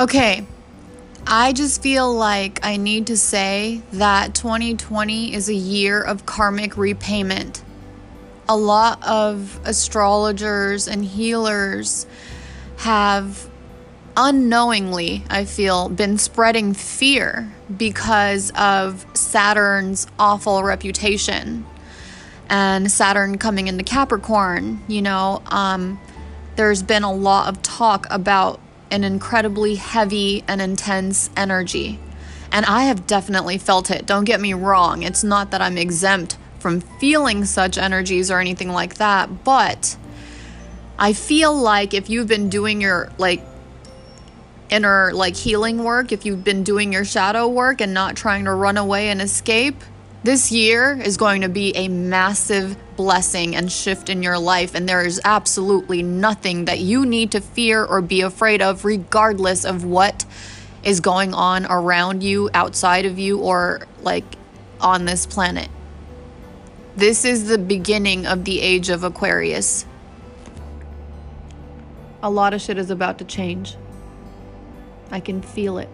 Okay. I just feel like I need to say that 2020 is a year of karmic repayment. A lot of astrologers and healers have unknowingly, I feel, been spreading fear because of Saturn's awful reputation and Saturn coming into Capricorn. You know, um, there's been a lot of talk about an incredibly heavy and intense energy. And I have definitely felt it. Don't get me wrong. It's not that I'm exempt from feeling such energies or anything like that, but I feel like if you've been doing your like inner like healing work, if you've been doing your shadow work and not trying to run away and escape, this year is going to be a massive blessing and shift in your life, and there is absolutely nothing that you need to fear or be afraid of, regardless of what is going on around you, outside of you, or like on this planet. This is the beginning of the age of Aquarius. A lot of shit is about to change. I can feel it.